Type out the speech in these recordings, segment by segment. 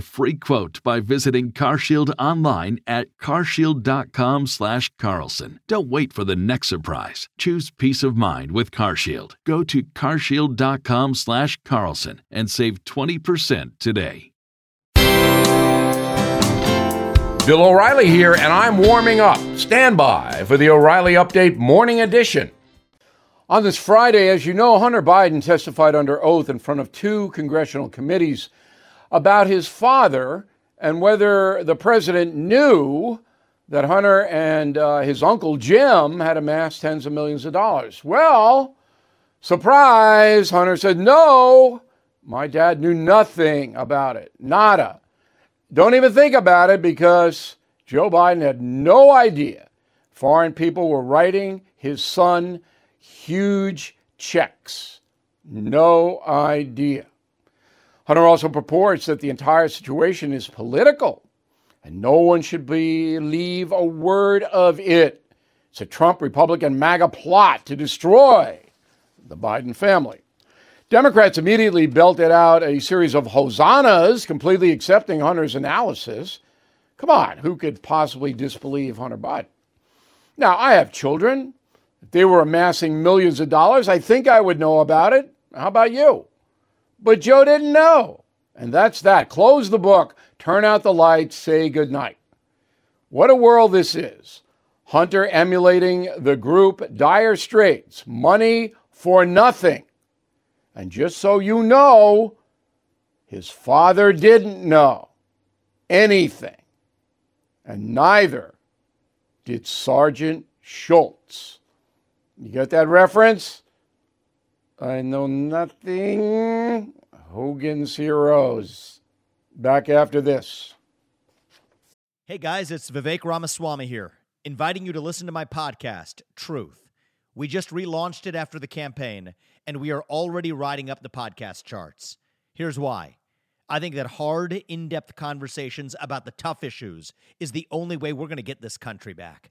free quote by visiting CarShield online at CarShield.com/slash Carlson. Don't wait for the next surprise. Choose peace of mind with CarShield. Go to CarShield.com/slash Carlson and save 20% today. Bill O'Reilly here, and I'm warming up. Stand by for the O'Reilly Update Morning Edition. On this Friday, as you know, Hunter Biden testified under oath in front of two congressional committees about his father and whether the president knew that Hunter and uh, his uncle Jim had amassed tens of millions of dollars. Well, surprise, Hunter said, no, my dad knew nothing about it. Nada. Don't even think about it because Joe Biden had no idea foreign people were writing his son huge checks. No idea. Hunter also purports that the entire situation is political and no one should believe a word of it. It's a Trump Republican MAGA plot to destroy the Biden family. Democrats immediately belted out a series of hosannas, completely accepting Hunter's analysis. Come on, who could possibly disbelieve Hunter Biden? Now, I have children. If they were amassing millions of dollars, I think I would know about it. How about you? But Joe didn't know. And that's that. Close the book, turn out the lights, say goodnight. What a world this is. Hunter emulating the group Dire Straits. Money for nothing. And just so you know, his father didn't know anything. And neither did Sergeant Schultz. You get that reference? I know nothing. Hogan's Heroes. Back after this. Hey guys, it's Vivek Ramaswamy here, inviting you to listen to my podcast, Truth. We just relaunched it after the campaign, and we are already riding up the podcast charts. Here's why. I think that hard, in depth conversations about the tough issues is the only way we're going to get this country back.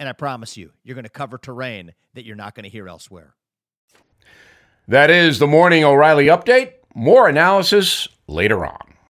And I promise you, you're going to cover terrain that you're not going to hear elsewhere. That is the Morning O'Reilly Update. More analysis later on.